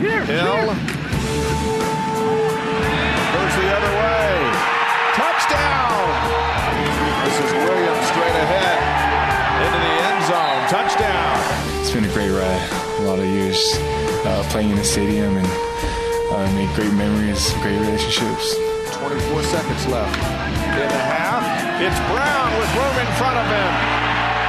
Hill goes the other way. Touchdown! This is Williams straight ahead into the end zone. Touchdown! It's been a great ride. A lot of years uh, playing in the stadium and uh, made great memories, great relationships. 24 seconds left in the half. It's Brown with room in front of him.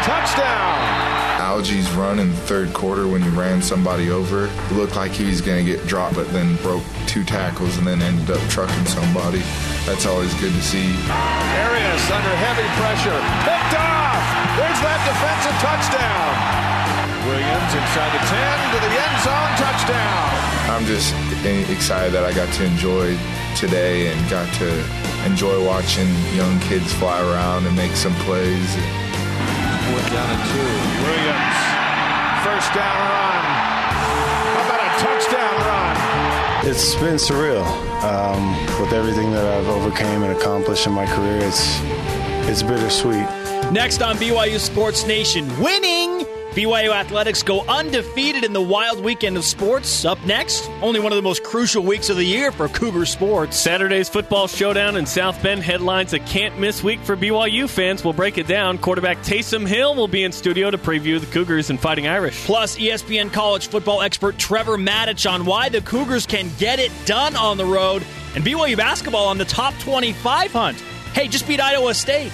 Touchdown! Algie's run in the third quarter when he ran somebody over, it looked like he was going to get dropped, but then broke two tackles and then ended up trucking somebody. That's always good to see. Arias under heavy pressure. Picked off! There's that defensive touchdown. Williams inside the 10 to the end zone touchdown. I'm just excited that I got to enjoy today and got to enjoy watching young kids fly around and make some plays. Fourth down and two. Williams, first down run. How about a touchdown run? It's been surreal. Um, with everything that I've overcame and accomplished in my career, it's it's bittersweet. Next on BYU Sports Nation, winning BYU Athletics go undefeated in the wild weekend of sports. Up next, only one of the most crucial weeks of the year for Cougar sports. Saturday's football showdown in South Bend headlines a can't miss week for BYU fans. We'll break it down. Quarterback Taysom Hill will be in studio to preview the Cougars and Fighting Irish. Plus, ESPN college football expert Trevor Matich on why the Cougars can get it done on the road, and BYU basketball on the top 25 hunt. Hey, just beat Iowa State.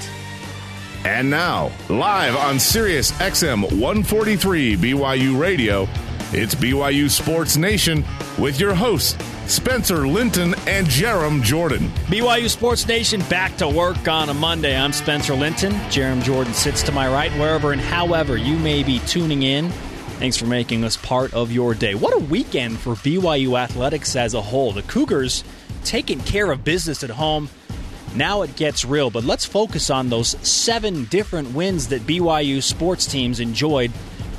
And now, live on Sirius XM 143 BYU Radio, it's BYU Sports Nation with your hosts, Spencer Linton and Jarom Jordan. BYU Sports Nation back to work on a Monday. I'm Spencer Linton. Jarom Jordan sits to my right, wherever and however you may be tuning in. Thanks for making us part of your day. What a weekend for BYU athletics as a whole. The Cougars taking care of business at home now it gets real, but let's focus on those seven different wins that BYU sports teams enjoyed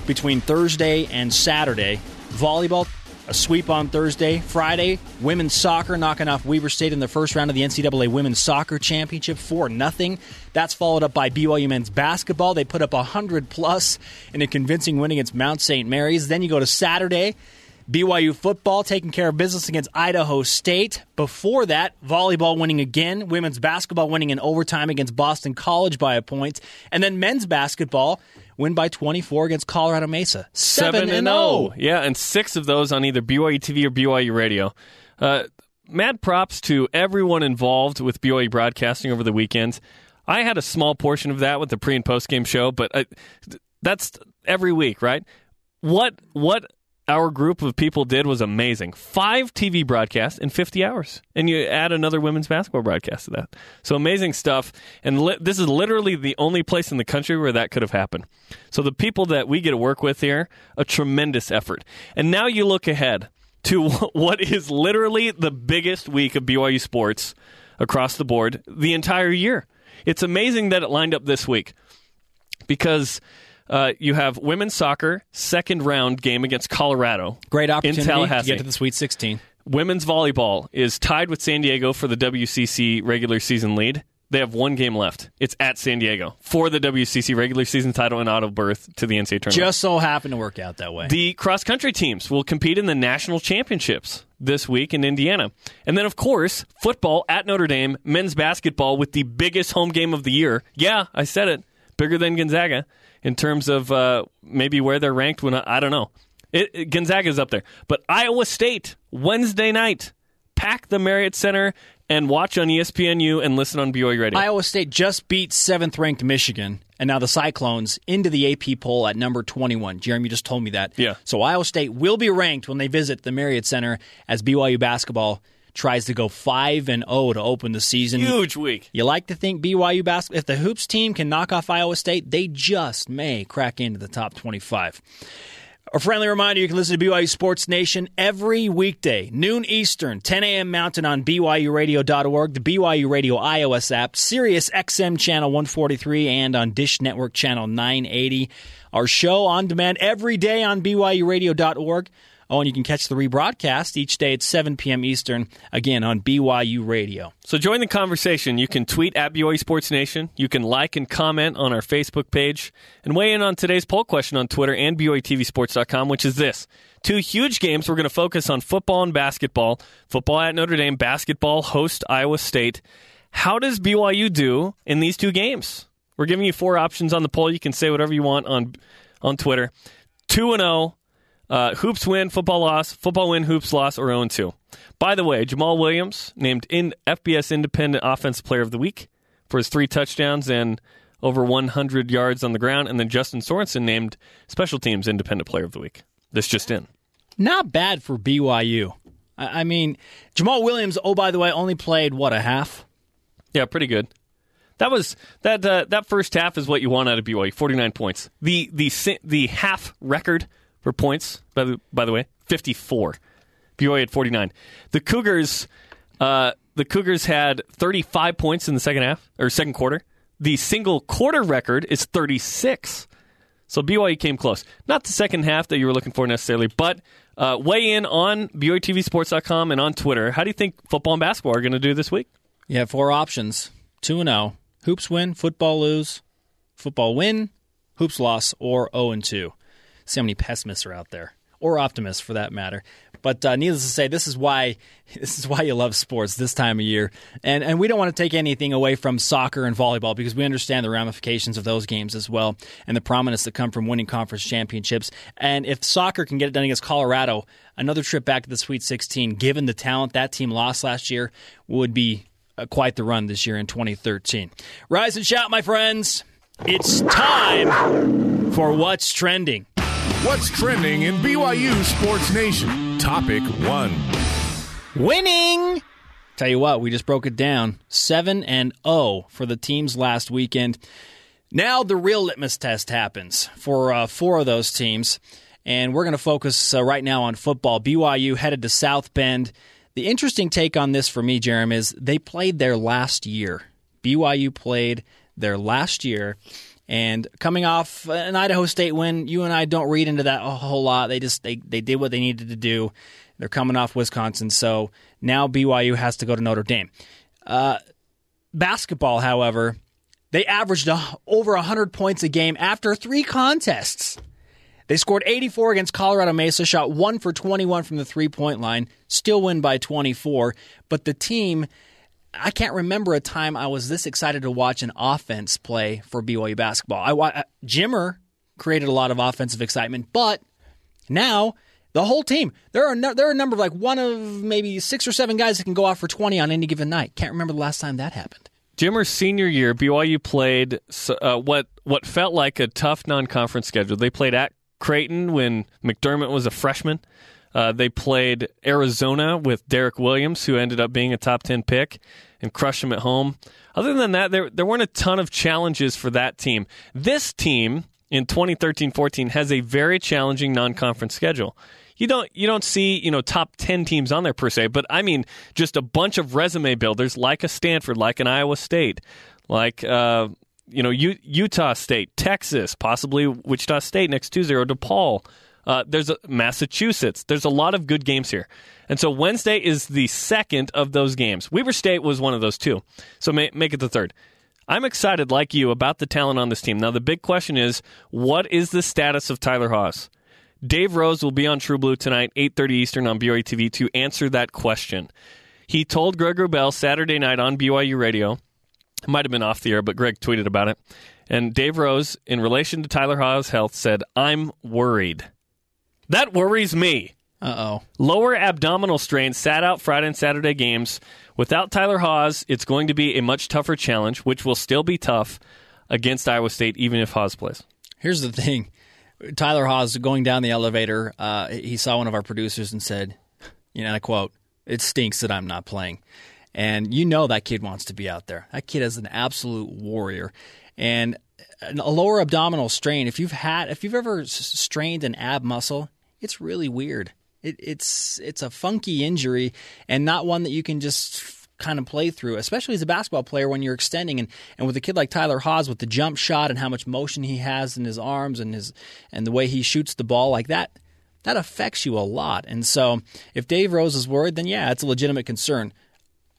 between Thursday and Saturday. Volleyball, a sweep on Thursday. Friday, women's soccer knocking off Weber State in the first round of the NCAA Women's Soccer Championship for nothing. That's followed up by BYU men's basketball. They put up 100 plus in a convincing win against Mount St. Mary's. Then you go to Saturday. BYU football taking care of business against Idaho State. Before that, volleyball winning again, women's basketball winning in overtime against Boston College by a point, and then men's basketball win by 24 against Colorado Mesa. 7 and 0. Yeah, and 6 of those on either BYU TV or BYU radio. Uh, mad props to everyone involved with BYU broadcasting over the weekends. I had a small portion of that with the pre and post game show, but I, that's every week, right? What what our group of people did was amazing. Five TV broadcasts in 50 hours. And you add another women's basketball broadcast to that. So amazing stuff. And li- this is literally the only place in the country where that could have happened. So the people that we get to work with here, a tremendous effort. And now you look ahead to what is literally the biggest week of BYU sports across the board the entire year. It's amazing that it lined up this week because uh, you have women's soccer second round game against Colorado. Great opportunity in Tallahassee. to get to the Sweet 16. Women's volleyball is tied with San Diego for the WCC regular season lead. They have one game left. It's at San Diego for the WCC regular season title and auto berth to the NCAA tournament. Just so happened to work out that way. The cross country teams will compete in the national championships this week in Indiana. And then, of course, football at Notre Dame, men's basketball with the biggest home game of the year. Yeah, I said it. Bigger than Gonzaga in terms of uh, maybe where they're ranked. When I, I don't know, it, it, Gonzaga's up there, but Iowa State Wednesday night, pack the Marriott Center and watch on ESPNU and listen on BYU Radio. Iowa State just beat seventh ranked Michigan, and now the Cyclones into the AP poll at number 21. Jeremy just told me that. Yeah. So Iowa State will be ranked when they visit the Marriott Center as BYU basketball tries to go 5 and 0 to open the season. Huge week. You like to think BYU basketball if the Hoops team can knock off Iowa State, they just may crack into the top 25. A friendly reminder you can listen to BYU Sports Nation every weekday, noon Eastern, 10 a.m. Mountain on BYURadio.org, the BYU Radio iOS app, Sirius XM Channel 143, and on Dish Network Channel 980. Our show on demand every day on BYURadio.org Oh, and you can catch the rebroadcast each day at 7 p.m. Eastern, again on BYU Radio. So join the conversation. You can tweet at BYU Sports Nation. You can like and comment on our Facebook page and weigh in on today's poll question on Twitter and BYUTVSports.com, which is this. Two huge games. We're going to focus on football and basketball. Football at Notre Dame, basketball host Iowa State. How does BYU do in these two games? We're giving you four options on the poll. You can say whatever you want on on Twitter. 2 and 0. Uh, hoops win, football loss, football win, hoops loss, or 0 2. By the way, Jamal Williams named in FBS Independent Offensive Player of the Week for his three touchdowns and over 100 yards on the ground. And then Justin Sorensen named Special Teams Independent Player of the Week. This just in. Not bad for BYU. I, I mean, Jamal Williams, oh, by the way, only played, what, a half? Yeah, pretty good. That was that uh, that first half is what you want out of BYU. Forty nine points. The the the half record for points by the by the way fifty four. BYU had forty nine. The Cougars uh, the Cougars had thirty five points in the second half or second quarter. The single quarter record is thirty six. So BYU came close. Not the second half that you were looking for necessarily, but uh, weigh in on BYUTVSports.com and on Twitter. How do you think football and basketball are going to do this week? You have four options: two and zero, hoops win, football lose, football win, hoops loss, or zero and two. See how many pessimists are out there, or optimists for that matter. But uh, needless to say, this is why this is why you love sports this time of year, and and we don't want to take anything away from soccer and volleyball because we understand the ramifications of those games as well, and the prominence that come from winning conference championships. And if soccer can get it done against Colorado, another trip back to the Sweet 16, given the talent that team lost last year, would be uh, quite the run this year in 2013. Rise and shout, my friends! It's time for what's trending. What's trending in BYU Sports Nation? Topic one. Winning. Tell you what, we just broke it down. 7 and 0 for the teams last weekend. Now the real litmus test happens for uh, four of those teams. And we're going to focus uh, right now on football. BYU headed to South Bend. The interesting take on this for me, Jarom, is they played their last year. BYU played their last year. And coming off an Idaho State win, you and I don't read into that a whole lot. They just they, they did what they needed to do. They're coming off Wisconsin, so now BYU has to go to Notre Dame. Uh, basketball, however, they averaged a, over 100 points a game after three contests. They scored 84 against Colorado Mesa, shot 1 for 21 from the three point line, still win by 24. But the team, I can't remember a time I was this excited to watch an offense play for BYU basketball. I, Jimmer created a lot of offensive excitement, but now the whole team. There are no, there are a number of like one of maybe six or seven guys that can go out for 20 on any given night. Can't remember the last time that happened. Jimmer's senior year, BYU played uh, what what felt like a tough non-conference schedule. They played at Creighton when McDermott was a freshman. Uh, they played Arizona with Derrick Williams, who ended up being a top 10 pick, and crushed them at home. Other than that, there, there weren't a ton of challenges for that team. This team in 2013 14 has a very challenging non conference schedule. You don't you don't see you know top ten teams on there per se, but I mean just a bunch of resume builders like a Stanford, like an Iowa State, like uh, you know, U- Utah State, Texas, possibly Wichita State next Tuesday, or DePaul. Uh, there's a, Massachusetts. There's a lot of good games here. And so Wednesday is the second of those games. Weber State was one of those two. So make, make it the third. I'm excited, like you, about the talent on this team. Now, the big question is what is the status of Tyler Haws? Dave Rose will be on True Blue tonight, 8.30 Eastern on BYU TV to answer that question. He told Greg Wrubell Saturday night on BYU Radio might have been off the air, but Greg tweeted about it. And Dave Rose, in relation to Tyler Haws' health, said, I'm worried. That worries me. Uh oh. Lower abdominal strain sat out Friday and Saturday games. Without Tyler Haws, it's going to be a much tougher challenge, which will still be tough against Iowa State, even if Haws plays. Here's the thing Tyler Haws going down the elevator, uh, he saw one of our producers and said, you know, I quote, it stinks that I'm not playing. And you know that kid wants to be out there. That kid is an absolute warrior. And a lower abdominal strain, if you've had, if you've ever strained an ab muscle, it's really weird. It, it's it's a funky injury and not one that you can just kind of play through, especially as a basketball player when you're extending and, and with a kid like Tyler Haws with the jump shot and how much motion he has in his arms and his and the way he shoots the ball like that that affects you a lot. And so if Dave Rose is worried, then yeah, it's a legitimate concern.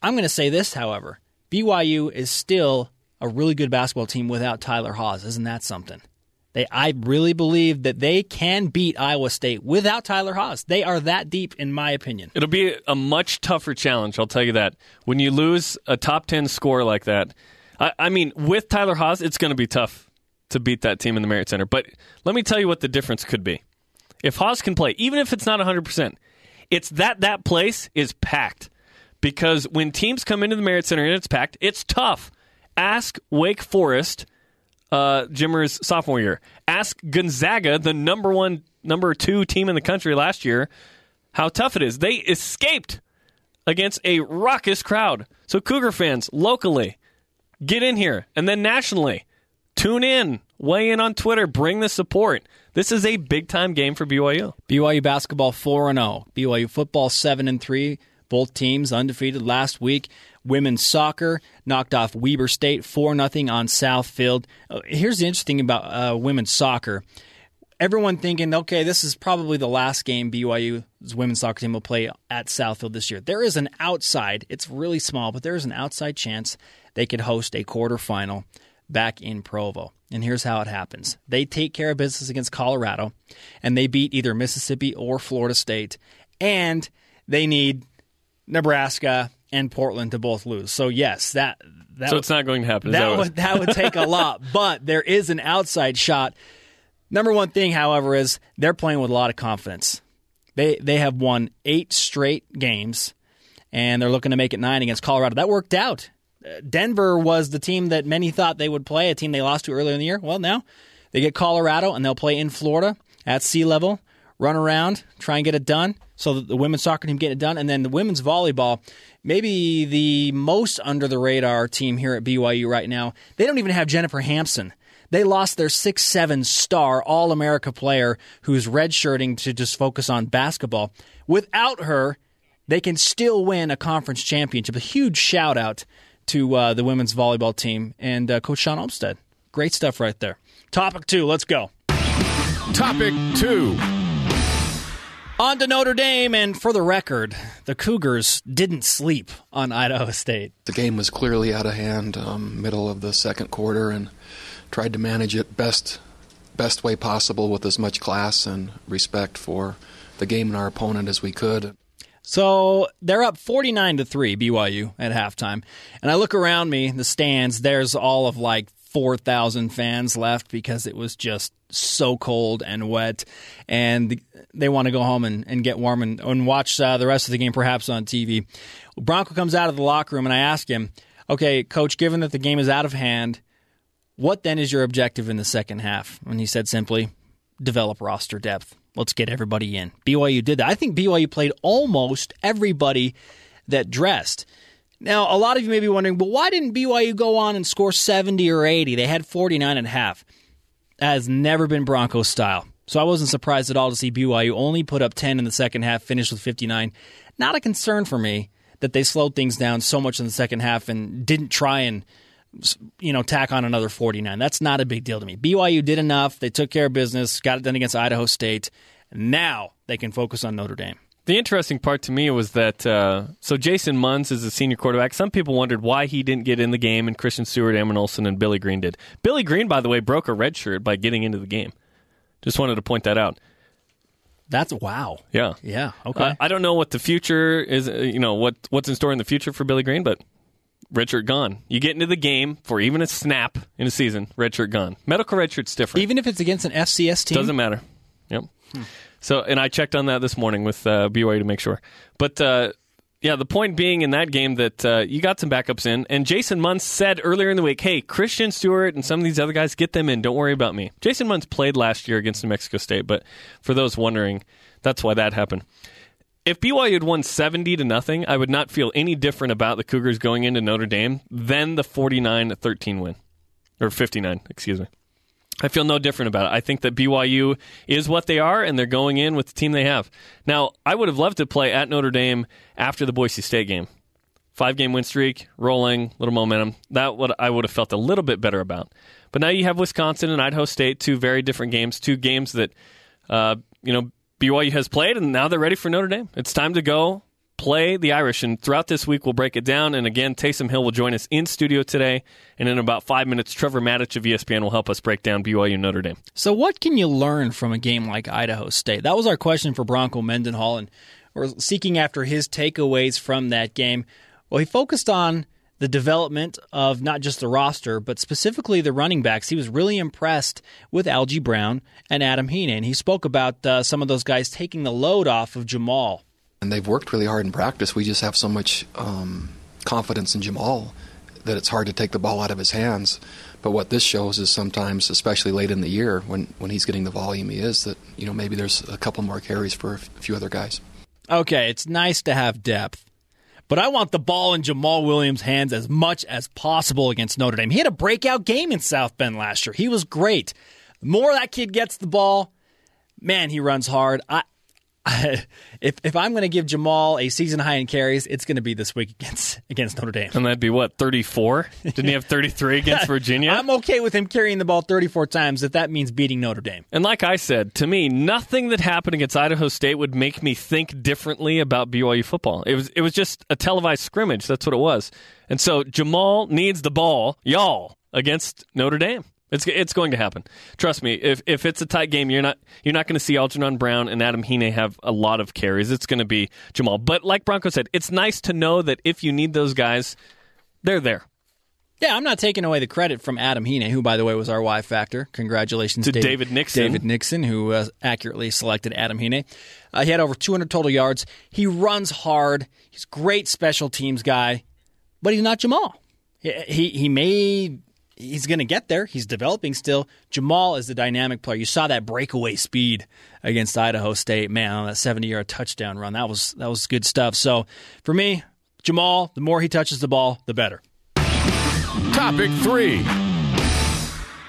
I'm going to say this, however BYU is still a really good basketball team without Tyler Haws. Isn't that something? They, I really believe that they can beat Iowa State without Tyler Haws. They are that deep, in my opinion. It'll be a much tougher challenge, I'll tell you that. When you lose a top 10 score like that, I, I mean, with Tyler Haws, it's going to be tough to beat that team in the Marriott Center. But let me tell you what the difference could be. If Haws can play, even if it's not 100%, it's that that place is packed. Because when teams come into the Marriott Center and it's packed, it's tough. Ask Wake Forest – uh, Jimmer's sophomore year. Ask Gonzaga, the number one, number two team in the country last year, how tough it is. They escaped against a raucous crowd. So, Cougar fans, locally, get in here. And then nationally, tune in, weigh in on Twitter, bring the support. This is a big time game for BYU. BYU basketball 4 0. BYU football 7 and 3. Both teams undefeated last week. Women's soccer knocked off Weber State 4 0 on Southfield. Uh, here's the interesting about uh, women's soccer. Everyone thinking, okay, this is probably the last game BYU's women's soccer team will play at Southfield this year. There is an outside, it's really small, but there is an outside chance they could host a quarterfinal back in Provo. And here's how it happens they take care of business against Colorado, and they beat either Mississippi or Florida State, and they need Nebraska, and Portland to both lose. So yes, that that so it's not going to happen. That, that would that would take a lot, but there is an outside shot. Number one thing, however, is they're playing with a lot of confidence. They they have won eight straight games, and they're looking to make it nine against Colorado. That worked out. Denver was the team that many thought they would play, a team they lost to earlier in the year. Well, now they get Colorado, and they'll play in Florida at sea level, run around, try and get it done so the women's soccer team getting it done, and then the women's volleyball, maybe the most under the radar team here at BYU right now. They don't even have Jennifer Hamson. They lost their six seven star All America player who's redshirting to just focus on basketball. Without her, they can still win a conference championship. A huge shout out to uh, the women's volleyball team and uh, Coach Shawn Olmstead. Great stuff right there. Topic two, let's go. Topic two. On to Notre Dame, and for the record, the Cougars didn't sleep on Idaho State. The game was clearly out of hand, um, middle of the second quarter, and tried to manage it best best way possible with as much class and respect for the game and our opponent as we could. So they're up 49 to 3 BYU at halftime. And I look around me, the stands, there's all of like 4,000 fans left because it was just so cold and wet. And they want to go home and, and get warm and, and watch uh, the rest of the game perhaps on TV. Bronco comes out of the locker room and I ask him, okay, coach, given that the game is out of hand, what then is your objective in the second half? And he said simply, develop roster depth. Let's get everybody in. BYU did that. I think BYU played almost everybody that dressed. Now, a lot of you may be wondering, well, why didn't BYU go on and score 70 or 80? They had 49 and a half. That has never been Broncos style. So I wasn't surprised at all to see BYU only put up 10 in the second half, finished with 59. Not a concern for me that they slowed things down so much in the second half and didn't try and you know tack on another 49. That's not a big deal to me. BYU did enough. They took care of business, got it done against Idaho State. Now they can focus on Notre Dame. The interesting part to me was that uh, so Jason Munns is a senior quarterback. Some people wondered why he didn't get in the game, and Christian Stewart, Ammon Olson, and Billy Green did. Billy Green, by the way, broke a red shirt by getting into the game. Just wanted to point that out. That's wow. Yeah, yeah. Okay. Uh, I don't know what the future is. Uh, you know what what's in store in the future for Billy Green, but redshirt gone. You get into the game for even a snap in a season, redshirt gone. Medical redshirt's different. Even if it's against an FCS team, doesn't matter. Yep. Hmm. So, and I checked on that this morning with uh, BYU to make sure. But uh, yeah, the point being in that game that uh, you got some backups in, and Jason Munns said earlier in the week, "Hey, Christian Stewart and some of these other guys, get them in. Don't worry about me." Jason Munns played last year against New Mexico State, but for those wondering, that's why that happened. If BYU had won seventy to nothing, I would not feel any different about the Cougars going into Notre Dame than the 49-13 win, or fifty nine, excuse me. I feel no different about it. I think that BYU is what they are, and they're going in with the team they have. Now, I would have loved to play at Notre Dame after the Boise State game. Five game win streak, rolling, little momentum. That what I would have felt a little bit better about. But now you have Wisconsin and Idaho State, two very different games, two games that uh, you know BYU has played, and now they're ready for Notre Dame. It's time to go play the Irish. And throughout this week, we'll break it down. And again, Taysom Hill will join us in studio today. And in about five minutes, Trevor Matich of ESPN will help us break down BYU Notre Dame. So, what can you learn from a game like Idaho State? That was our question for Bronco Mendenhall, and we're seeking after his takeaways from that game. Well, he focused on the development of not just the roster, but specifically the running backs. He was really impressed with Algie Brown and Adam Hine. he spoke about uh, some of those guys taking the load off of Jamal. And they've worked really hard in practice. We just have so much um, confidence in Jamal that it's hard to take the ball out of his hands. But what this shows is sometimes, especially late in the year, when, when he's getting the volume he is, that you know maybe there's a couple more carries for a few other guys. Okay, it's nice to have depth, but I want the ball in Jamal Williams' hands as much as possible against Notre Dame. He had a breakout game in South Bend last year. He was great. The more that kid gets the ball, man, he runs hard. I, if if I'm going to give Jamal a season high in carries, it's going to be this week against against Notre Dame. And that'd be what 34? Didn't he have 33 against Virginia? I'm okay with him carrying the ball 34 times if that means beating Notre Dame. And like I said, to me, nothing that happened against Idaho State would make me think differently about BYU football. It was it was just a televised scrimmage. That's what it was. And so Jamal needs the ball, y'all, against Notre Dame. It's it's going to happen. Trust me. If if it's a tight game, you're not you're not going to see Algernon Brown and Adam Hine have a lot of carries. It's going to be Jamal. But like Bronco said, it's nice to know that if you need those guys, they're there. Yeah, I'm not taking away the credit from Adam Hine, who, by the way, was our Y factor. Congratulations to David, David Nixon. David Nixon, who uh, accurately selected Adam Hine. Uh, he had over 200 total yards. He runs hard. He's a great special teams guy, but he's not Jamal. He he, he may he's going to get there. He's developing still. Jamal is the dynamic player. You saw that breakaway speed against Idaho State. Man, on that 70-yard touchdown run, that was that was good stuff. So for me, Jamal, the more he touches the ball, the better. Topic three.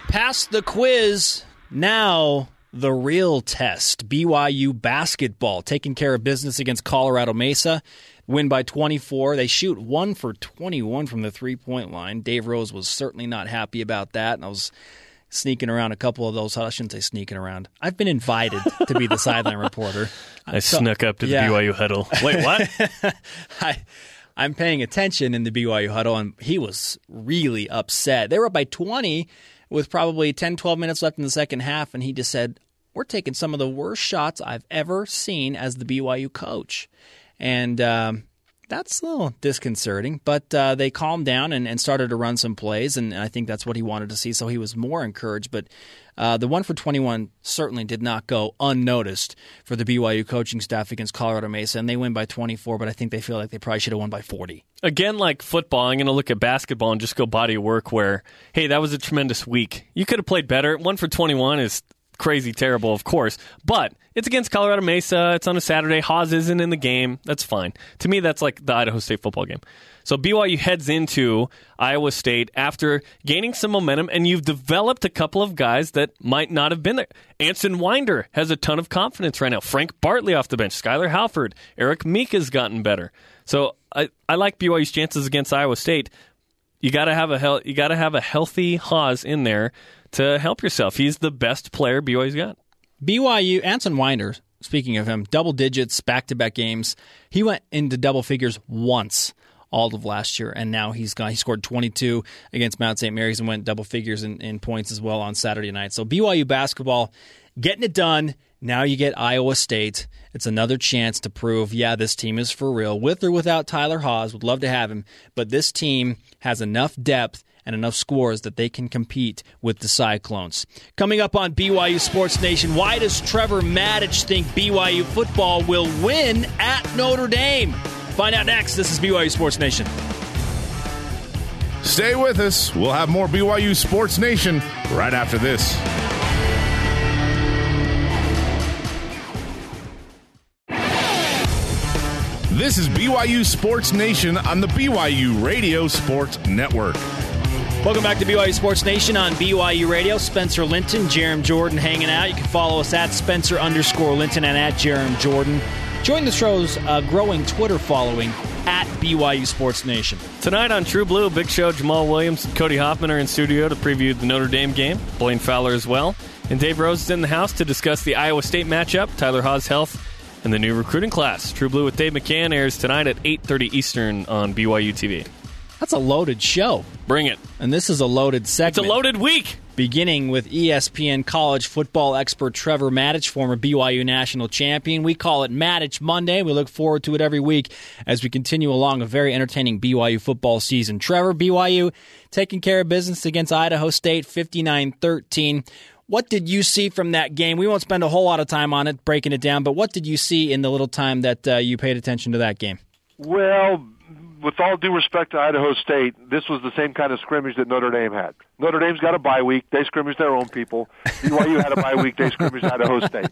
Pass the quiz. Now the real test. BYU basketball taking care of business against Colorado Mesa. Win by 24. They shoot one for 21 from the three point line. Dave Rose was certainly not happy about that. And I was sneaking around a couple of those. I shouldn't say sneaking around. I've been invited to be the sideline reporter. I so, snuck up to the yeah. BYU huddle. Wait, what? I, I'm paying attention in the BYU huddle, and he was really upset. They were up by 20 with probably 10, 12 minutes left in the second half, and he just said, We're taking some of the worst shots I've ever seen as the BYU coach. And um, that's a little disconcerting, but uh, they calmed down and, and, started to run some plays, and I think that's what he wanted to see. So he was more encouraged. But uh, the one for 21 certainly did not go unnoticed for the BYU coaching staff against Colorado Mesa, and they win by 24. But I think they feel like they probably should have won by 40. Again, like football, I'm going to look at basketball and just go body of work. Where hey, that was a tremendous week. You could have played better. One for 21 is crazy terrible, of course. But it's against Colorado Mesa. It's on a Saturday. Haws isn't in the game. That's fine. To me, that's like the Idaho State football game. So BYU heads into Iowa State after gaining some momentum, and you've developed a couple of guys that might not have been there. Anson Winder has a ton of confidence right now. Frank Bartley off the bench. Skyler Halford. Eric Meek has gotten better. So I, I like BYU's chances against Iowa State. You got to have a you got to have a healthy Haws in there to help yourself. He's the best player BYU's got. BYU, Anson Winder, speaking of him, double digits, back to back games. He went into double figures once all of last year, and now he's gone. He scored 22 against Mount St. Mary's and went double figures in, in points as well on Saturday night. So BYU basketball getting it done. Now you get Iowa State. It's another chance to prove, yeah, this team is for real. With or without Tyler Haws, would love to have him, but this team has enough depth and enough scores that they can compete with the Cyclones. Coming up on BYU Sports Nation, why does Trevor Matich think BYU football will win at Notre Dame? Find out next. This is BYU Sports Nation. Stay with us. We'll have more BYU Sports Nation right after this. This is BYU Sports Nation on the BYU Radio Sports Network. Welcome back to BYU Sports Nation on BYU Radio. Spencer Linton, Jarom Jordan hanging out. You can follow us at Spencer underscore Linton and at Jarom Jordan. Join the show's uh, growing Twitter following at BYU Sports Nation. Tonight on True Blue, Big Show, Jamal Williams and Cody Hoffman are in studio to preview the Notre Dame game. Blaine Fowler as well. And Dave Rose is in the house to discuss the Iowa State matchup, Tyler Haws' health, and the new recruiting class. True Blue with Dave McCann airs tonight at 8.30 Eastern on BYU TV. That's a loaded show. Bring it. And this is a loaded segment. It's a loaded week. Beginning with ESPN college football expert Trevor Matich, former BYU national champion. We call it Matich Monday. We look forward to it every week as we continue along a very entertaining BYU football season. Trevor, BYU taking care of business against Idaho State 59 13. What did you see from that game? We won't spend a whole lot of time on it, breaking it down, but what did you see in the little time that uh, you paid attention to that game? Well, with all due respect to Idaho State, this was the same kind of scrimmage that Notre Dame had. Notre Dame's got a bye week; they scrimmage their own people. BYU had a bye week; they scrimmage Idaho State.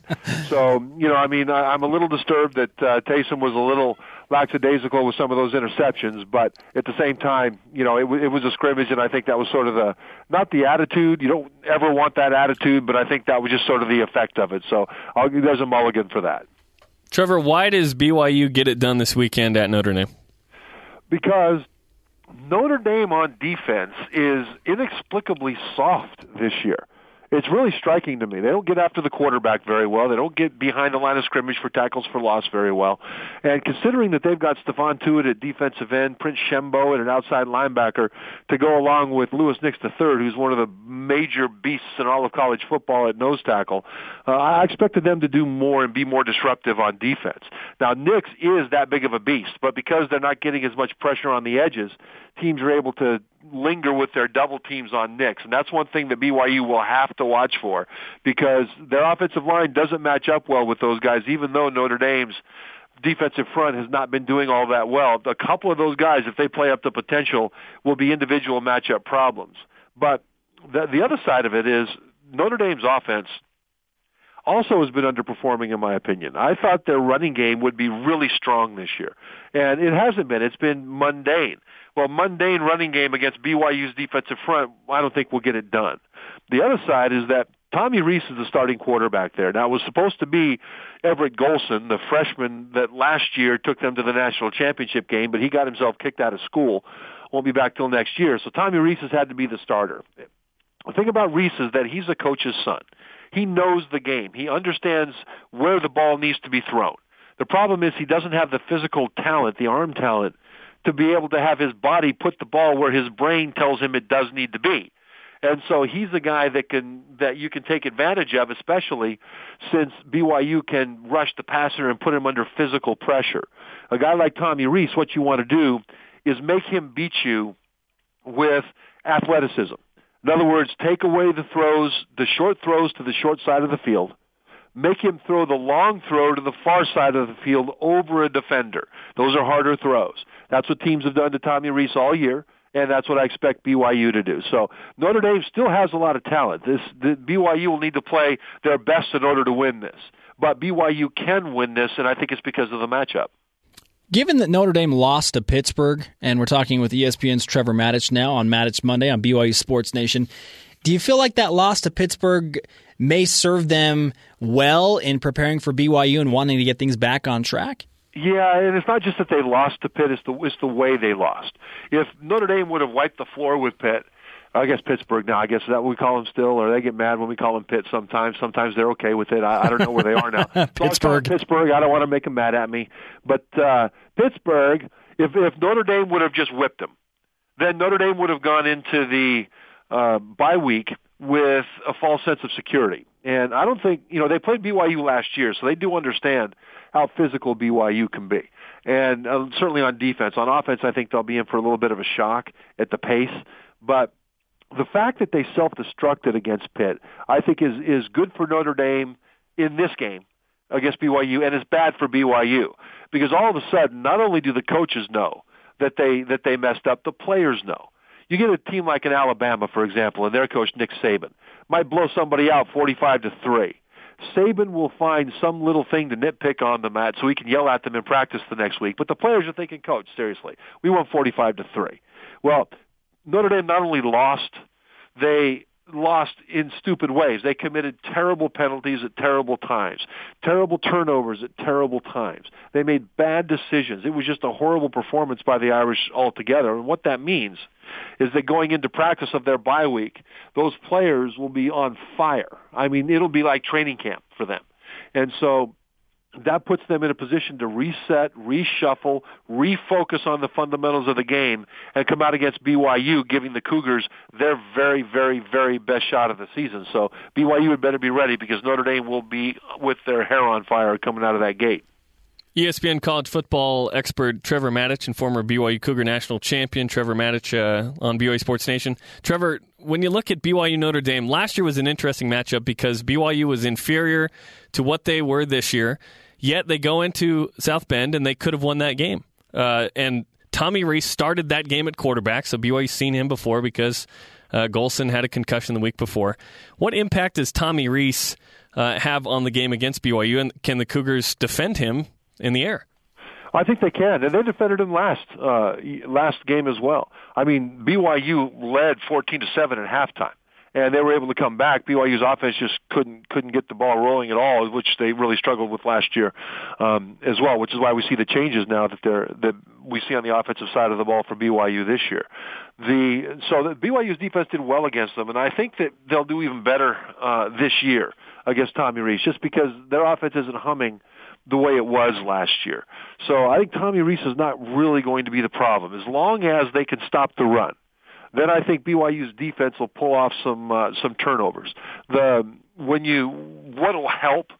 So, you know, I mean, I'm a little disturbed that uh, Taysom was a little lackadaisical with some of those interceptions, but at the same time, you know, it, it was a scrimmage, and I think that was sort of the not the attitude. You don't ever want that attitude, but I think that was just sort of the effect of it. So, I'll, give there's a mulligan for that. Trevor, why does BYU get it done this weekend at Notre Dame? Because Notre Dame on defense is inexplicably soft this year. It's really striking to me. They don't get after the quarterback very well. They don't get behind the line of scrimmage for tackles for loss very well. And considering that they've got Stephon Tuitt at defensive end, Prince Shembo and an outside linebacker to go along with Louis Nix III, who's one of the major beasts in all of college football at nose tackle, uh, I expected them to do more and be more disruptive on defense. Now, Nix is that big of a beast, but because they're not getting as much pressure on the edges, teams are able to linger with their double teams on Nix. And that's one thing that BYU will have to watch for because their offensive line doesn't match up well with those guys, even though Notre Dame's defensive front has not been doing all that well. A couple of those guys, if they play up the potential, will be individual matchup problems. But the, the other side of it is Notre Dame's offense also has been underperforming in my opinion. I thought their running game would be really strong this year. And it hasn't been. It's been mundane. Well, mundane running game against BYU's defensive front, I don't think we'll get it done. The other side is that Tommy Rees is the starting quarterback there. Now, it was supposed to be Everett Golson, the freshman that last year took them to the national championship game, but he got himself kicked out of school. Won't be back till next year. So Tommy Rees has had to be the starter. The thing about Rees is that he's a coach's son. He knows the game. He understands where the ball needs to be thrown. The problem is he doesn't have the physical talent, the arm talent, to be able to have his body put the ball where his brain tells him it does need to be. And so he's the guy that can that you can take advantage of, especially since BYU can rush the passer and put him under physical pressure. A guy like Tommy Rees, what you want to do is make him beat you with athleticism. In other words, take away the throws, the short throws to the short side of the field. Make him throw the long throw to the far side of the field over a defender. Those are harder throws. That's what teams have done to Tommy Rees all year, and that's what I expect BYU to do. So Notre Dame still has a lot of talent. This the, BYU will need to play their best in order to win this. But BYU can win this, and I think it's because of the matchup. Given that Notre Dame lost to Pittsburgh, and we're talking with ESPN's Trevor Matich now on Matich Monday on BYU Sports Nation, do you feel like that loss to Pittsburgh may serve them well in preparing for BYU and wanting to get things back on track? Yeah, and it's not just that they lost to Pitt; it's the it's the way they lost. If Notre Dame would have wiped the floor with Pitt, I guess Pittsburgh now. I guess that we call them still, or they get mad when we call them Pitt. Sometimes, sometimes they're okay with it. I, I don't know where they are now. Pittsburgh, so Pittsburgh. I don't want to make them mad at me, but uh, Pittsburgh. If if Notre Dame would have just whipped them, then Notre Dame would have gone into the uh, bye week with a false sense of security. And I don't think you know they played BYU last year, so they do understand how physical BYU can be. And uh, certainly on defense, on offense, I think they'll be in for a little bit of a shock at the pace, but the fact that they self-destructed against Pitt, I think, is is good for Notre Dame in this game against BYU, and is bad for BYU because all of a sudden, not only do the coaches know that they that they messed up, the players know. You get a team like an Alabama, for example, and their coach Nick Saban might blow somebody out forty-five to three. Saban will find some little thing to nitpick on the mat so he can yell at them in practice the next week. But the players are thinking, coach, seriously, we won 45 to 3. Well, Notre Dame not only lost, they lost in stupid ways. They committed terrible penalties at terrible times, terrible turnovers at terrible times. They made bad decisions. It was just a horrible performance by the Irish altogether. And what that means is that going into practice of their bye week, those players will be on fire. I mean, it'll be like training camp for them. And so that puts them in a position to reset, reshuffle, refocus on the fundamentals of the game, and come out against BYU, giving the Cougars their very, very, very best shot of the season. So BYU had better be ready because Notre Dame will be with their hair on fire coming out of that gate. ESPN college football expert Trevor Matich and former BYU Cougar national champion Trevor Matich uh, on BYU Sports Nation. Trevor, when you look at BYU Notre Dame, last year was an interesting matchup because BYU was inferior to what they were this year. Yet they go into South Bend and they could have won that game. Uh, and Tommy Rees started that game at quarterback, so BYU's seen him before because uh, Golson had a concussion the week before. What impact does Tommy Rees uh, have on the game against BYU, and can the Cougars defend him in the air? I think they can, and they defended him last uh, last game as well. I mean, BYU led 14 to seven at halftime and they were able to come back. BYU's offense just couldn't couldn't get the ball rolling at all, which they really struggled with last year um, as well. Which is why we see the changes now that they're that we see on the offensive side of the ball for BYU this year. The so the BYU's defense did well against them, and I think that they'll do even better uh, this year against Tommy Rees, just because their offense isn't humming the way it was last year. So I think Tommy Rees is not really going to be the problem as long as they can stop the run then I think BYU's defense will pull off some uh, some turnovers. The when you what'll help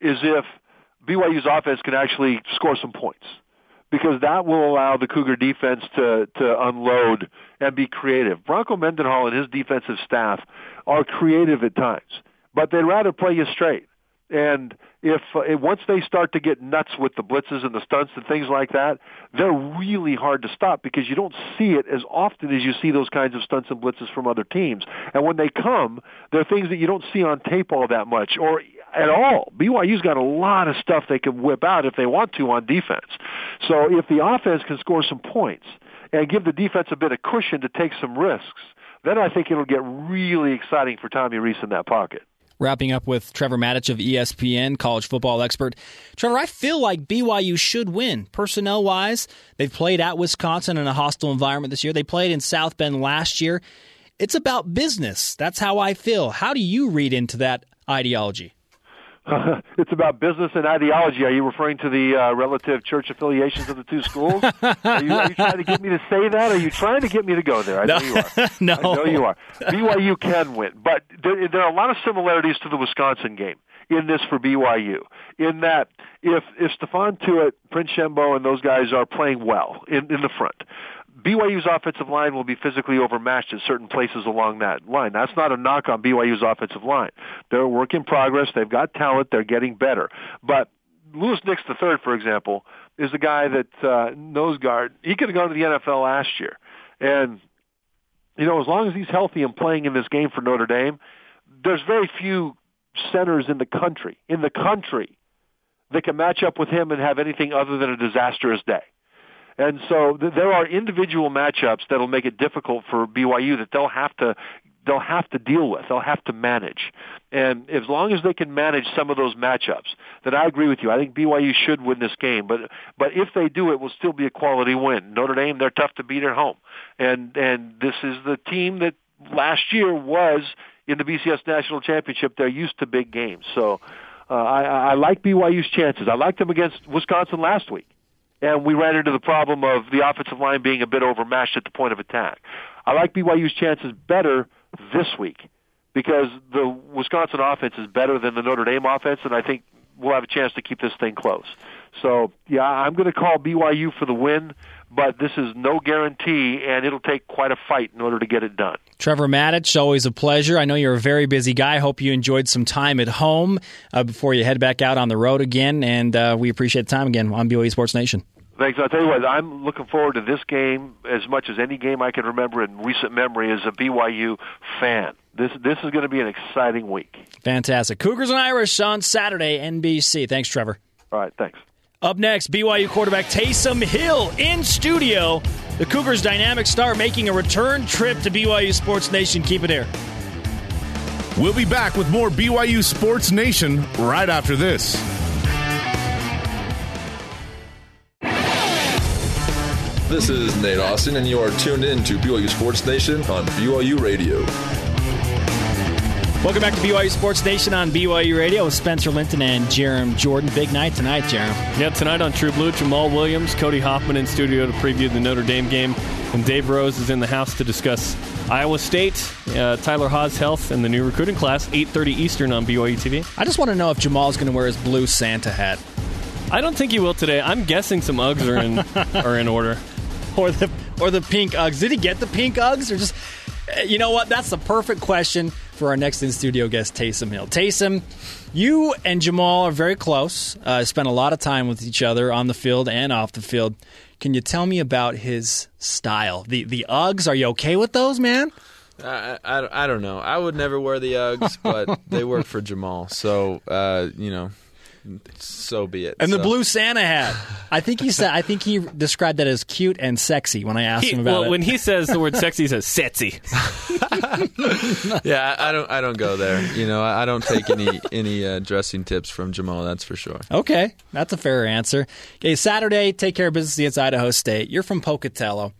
is if BYU's offense can actually score some points because that will allow the Cougar defense to to unload and be creative. Bronco Mendenhall and his defensive staff are creative at times, but they'd rather play you straight. And if, uh, once they start to get nuts with the blitzes and the stunts and things like that, they're really hard to stop because you don't see it as often as you see those kinds of stunts and blitzes from other teams. And when they come, they're things that you don't see on tape all that much or at all. BYU's got a lot of stuff they can whip out if they want to on defense. So if the offense can score some points and give the defense a bit of cushion to take some risks, then I think it'll get really exciting for Tommy Rees in that pocket. Wrapping up with Trevor Matich of ESPN, college football expert. Trevor, I feel like BYU should win. Personnel wise, they've played at Wisconsin in a hostile environment this year. They played in South Bend last year. It's about business. That's how I feel. How do you read into that ideology? it's about business and ideology. Are you referring to the uh, relative church affiliations of the two schools? Are you, are you, trying to get me to say that? Are you trying to get me to go there? I no. know you are. no. I know you are. BYU can win, but there, there are a lot of similarities to the Wisconsin game in this for BYU. In that, if if Stephon Tuitt, Prince Shembo, and those guys are playing well in, in the front, BYU's offensive line will be physically overmatched at certain places along that line. That's not a knock on BYU's offensive line. They're a work in progress. They've got talent. They're getting better. But Louis Nix III, for example, is a guy that uh, nose guard. He could have gone to the NFL last year, and you know, as long as he's healthy and playing in this game for Notre Dame, there's very few centers in the country in the country that can match up with him and have anything other than a disastrous day. And so th- there are individual matchups that'll make it difficult for BYU that they'll have to they'll have to deal with. They'll have to manage. And as long as they can manage some of those matchups, then I agree with you. I think BYU should win this game. But but if they do, it will still be a quality win. Notre Dame, they're tough to beat at home, and and this is the team that last year was in the BCS National Championship. They're used to big games, so. Uh, I, I like BYU's chances. I liked them against Wisconsin last week and we ran into the problem of the offensive line being a bit overmatched at the point of attack. I like BYU's chances better this week because the Wisconsin offense is better than the Notre Dame offense, and I think we'll have a chance to keep this thing close. So, yeah, I'm going to call BYU for the win, but this is no guarantee, and it'll take quite a fight in order to get it done. Trevor Matich, always a pleasure. I know you're a very busy guy. Hope you enjoyed some time at home uh, before you head back out on the road again, and uh, we appreciate the time again on BYU Sports Nation. Thanks. I'll tell you what, I'm looking forward to this game as much as any game I can remember in recent memory as a BYU fan. This this is going to be an exciting week. Fantastic. Cougars and Irish on Saturday, NBC. Thanks, Trevor. All right, thanks. Up next, BYU quarterback Taysom Hill in studio. The Cougars' dynamic star making a return trip to BYU Sports Nation. Keep it here. We'll be back with more BYU Sports Nation right after this. This is Nate Austin, and you are tuned in to BYU Sports Nation on BYU Radio. Welcome back to BYU Sports Nation on BYU Radio with Spencer Linton and Jarom Jordan. Big night tonight, Jarom. Yeah, tonight on True Blue, Jamal Williams, Cody Hoffman in studio to preview the Notre Dame game, and Dave Rose is in the house to discuss Iowa State, uh, Tyler Haws health, and the new recruiting class. 8:30 Eastern on BYU TV. I just want to know if Jamal's going to wear his blue Santa hat. I don't think he will today. I'm guessing some Uggs are in are in order. or the or the pink Uggs. Did he get the pink Uggs or just? eh, You know what? That's the perfect question for our next in studio guest, Taysom Hill. Taysom, you and Jamal are very close. Uh, spent a lot of time with each other on the field and off the field. Can you tell me about his style? The the Uggs. Are you okay with those, man? I, I, I don't know. I would never wear the Uggs, but they work for Jamal. So, uh, you know, so be it. And the blue Santa hat. I think he said. I think he described that as cute and sexy when I asked He- him about it. well, it. when he says the word sexy, he says sexy. yeah, I I don't. I don't go there. You know, I I don't take any any uh, dressing tips from Jamal. That's for sure. Okay, that's a fair answer. Okay, Saturday, take care of business against Idaho State. You're from Pocatello.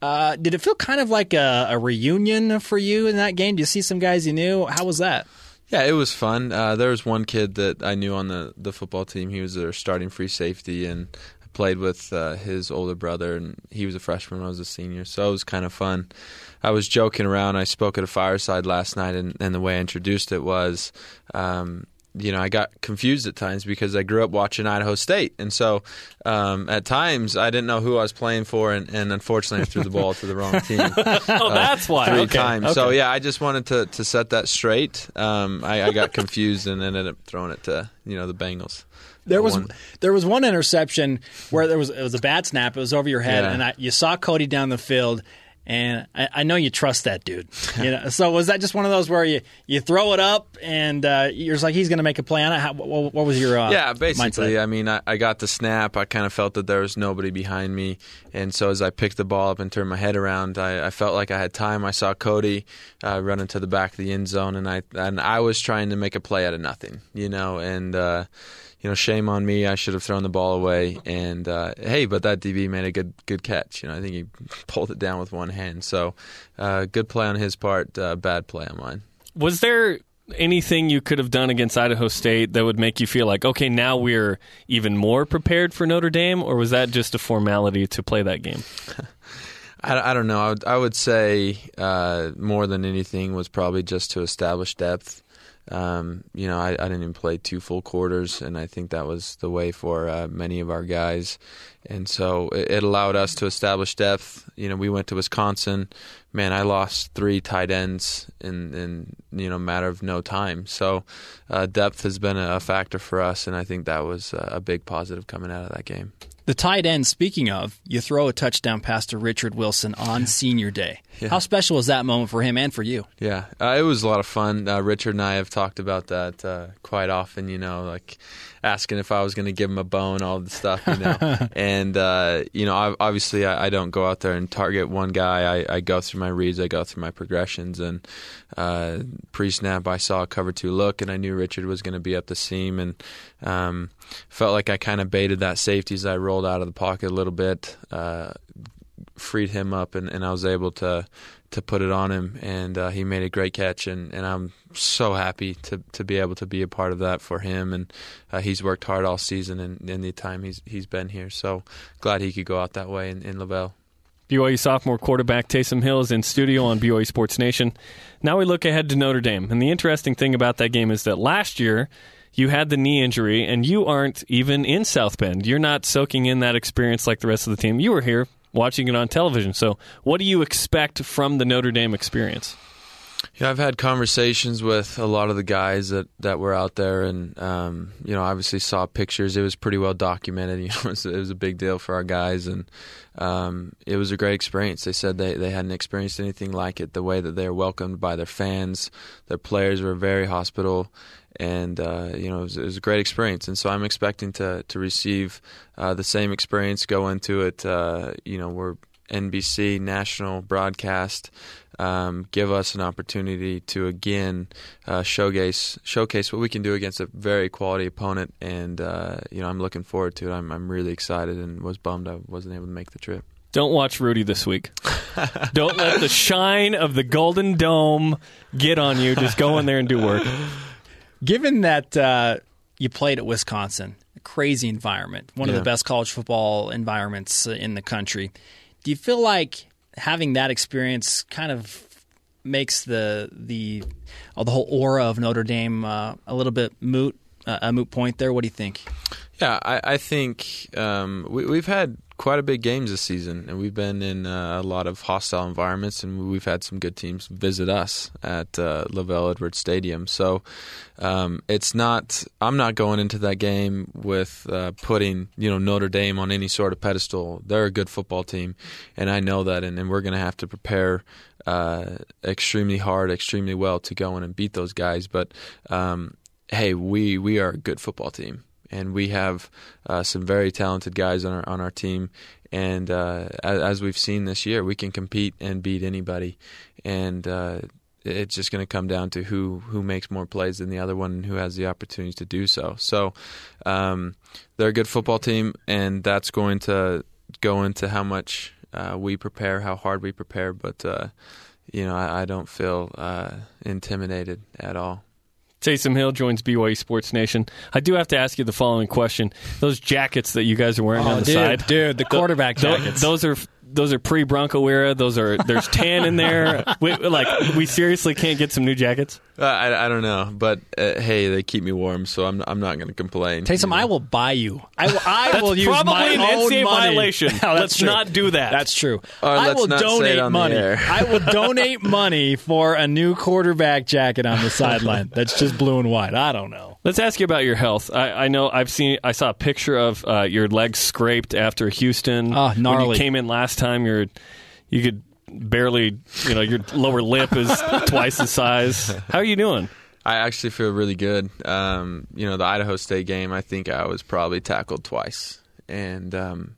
Uh, did it feel kind of like a, a reunion for you in that game? Do you see some guys you knew? How was that? Yeah, it was fun. Uh, there was one kid that I knew on the the football team. He was their starting free safety, and I played with uh, his older brother, and he was a freshman I was a senior. So it was kind of fun. I was joking around. I spoke at a fireside last night, and, and the way I introduced it was. Um, you know, I got confused at times because I grew up watching Idaho State, and so um, at times I didn't know who I was playing for, and, and unfortunately I threw the ball to the wrong team. Oh, that's why. Three Okay, times. So yeah, I just wanted to, to set that straight. Um, I, I got confused and ended up throwing it to you know the Bengals. There was One- there was one interception where there was it was a bad snap. It was over your head, Yeah. and I, you saw Cody down the field. And I, I know you trust that dude. You know, so was that just one of those where you, you throw it up and uh, you're just like he's going to make a play on it? How, what, what was your uh, yeah, basically. mindset? I mean, I, I got the snap. I kind of felt that there was nobody behind me, and so as I picked the ball up and turned my head around, I, I felt like I had time. I saw Cody uh, running to the back of the end zone, and I and I was trying to make a play out of nothing, you know, and. You know, shame on me. I should have thrown the ball away. And uh, hey, but that DB made a good good catch. You know, I think he pulled it down with one hand. So, uh, good play on his part. Uh, bad play on mine. Was there anything you could have done against Idaho State that would make you feel like, okay, now we're even more prepared for Notre Dame, or was that just a formality to play that game? I, I don't know. I would, I would say uh, more than anything was probably just to establish depth. Um, you know, I, I didn't even play two full quarters, and I think that was the way for uh, many of our guys. And so it, it allowed us to establish depth. You know, we went to Wisconsin. Man, I lost three tight ends in, in you know matter of no time. So uh, depth has been a, factor for us, and I think that was a big positive coming out of that game. The tight end, speaking of, you throw a touchdown pass to Richard Wilson on senior day. Yeah. How special was that moment for him and for you? Yeah, uh, it was a lot of fun. Uh, Richard and I have talked about that uh, quite often. You know, like asking if I was going to give him a bone, all the stuff. You know, and uh, you know, I, obviously, I, I don't go out there and target one guy. I, I go through my reads, I go through my progressions, and uh, pre-snap, I saw a cover two look, and I knew Richard was going to be up the seam, and um, felt like I kind of baited that safety as I rolled out of the pocket a little bit. Uh, freed him up and, and I was able to to put it on him and uh, he made a great catch and, and I'm so happy to to be able to be a part of that for him and uh, he's worked hard all season and in the time he's he's been here so glad he could go out that way in, in LaVell. BYU sophomore quarterback Taysom Hill is in studio on BYU Sports Nation. Now we look ahead to Notre Dame. And the interesting thing about that game is that last year you had the knee injury and you aren't even in South Bend. You're not soaking in that experience like the rest of the team. You were here watching it on television. So, what do you expect from the Notre Dame experience? Yeah, I've had conversations with a lot of the guys that, that were out there, and um, you know, obviously saw pictures. It was pretty well documented. You know, it was, it was a big deal for our guys, and um, it was a great experience. They said they, they hadn't experienced anything like it. The way that they were welcomed by their fans, their players were very hospitable, and uh, you know, it was, it was a great experience. And so I'm expecting to to receive uh, the same experience, go into it. Uh, you know, we're NBC national broadcast um, give us an opportunity to again uh, showcase showcase what we can do against a very quality opponent, and uh, you know I'm looking forward to it. I'm I'm really excited and was bummed I wasn't able to make the trip. Don't watch Rudy this week. Don't let the shine of the Golden Dome get on you. Just go in there and do work. Given that uh, you played at Wisconsin, a crazy environment, one of the best college football environments uh, in the country, do you feel like having that experience kind of makes the the oh, the whole aura of Notre Dame uh, a little bit moot, uh, a moot point there? What do you think? Yeah, I, I think um, we, we've had quite a big games this season, and we've been in uh, a lot of hostile environments, and we've had some good teams visit us at uh, LaVell Edwards Stadium. So um, it's not. I'm not going into that game with uh, putting you know Notre Dame on any sort of pedestal. They're a good football team, and I know that, and, and we're going to have to prepare uh, extremely hard, extremely well to go in and beat those guys. But um, hey, we we are a good football team and we have uh, some very talented guys on our on our team. And uh, as, as we've seen this year, we can compete and beat anybody. And uh, it's just going to come down to who who makes more plays than the other one and who has the opportunities to do so. So um, they're a good football team, and that's going to go into how much uh, we prepare, how hard we prepare. But uh, you know, I, I don't feel uh, intimidated at all. Taysom Hill joins BYU Sports Nation. I do have to ask you the following question: Those jackets that you guys are wearing Oh, on the dude, side, dude, the quarterback Tho- jackets. Those are those are pre Bronco era. Those are there's tan in there. we, like we seriously can't get some new jackets. Uh, I, I don't know, but uh, hey, they keep me warm, so I'm I'm not going to complain. Taysom, I will buy you. I will, I That's will use probably my an own NCAA money. violation. No, that's Let's true. not do that. That's true. Or I let's will not say it donate on the money. air. I will donate money for a new quarterback jacket on the sideline. That's just blue and white. I don't know. Let's ask you about your health. I, I know I've seen. I saw a picture of uh, your legs scraped after Houston. Ah, When gnarly. you came in last time, you're you could barely. You know, your lower lip is twice the size. How are you doing? I actually feel really good. Um, you know, the Idaho State game, I think I was probably tackled twice, and um,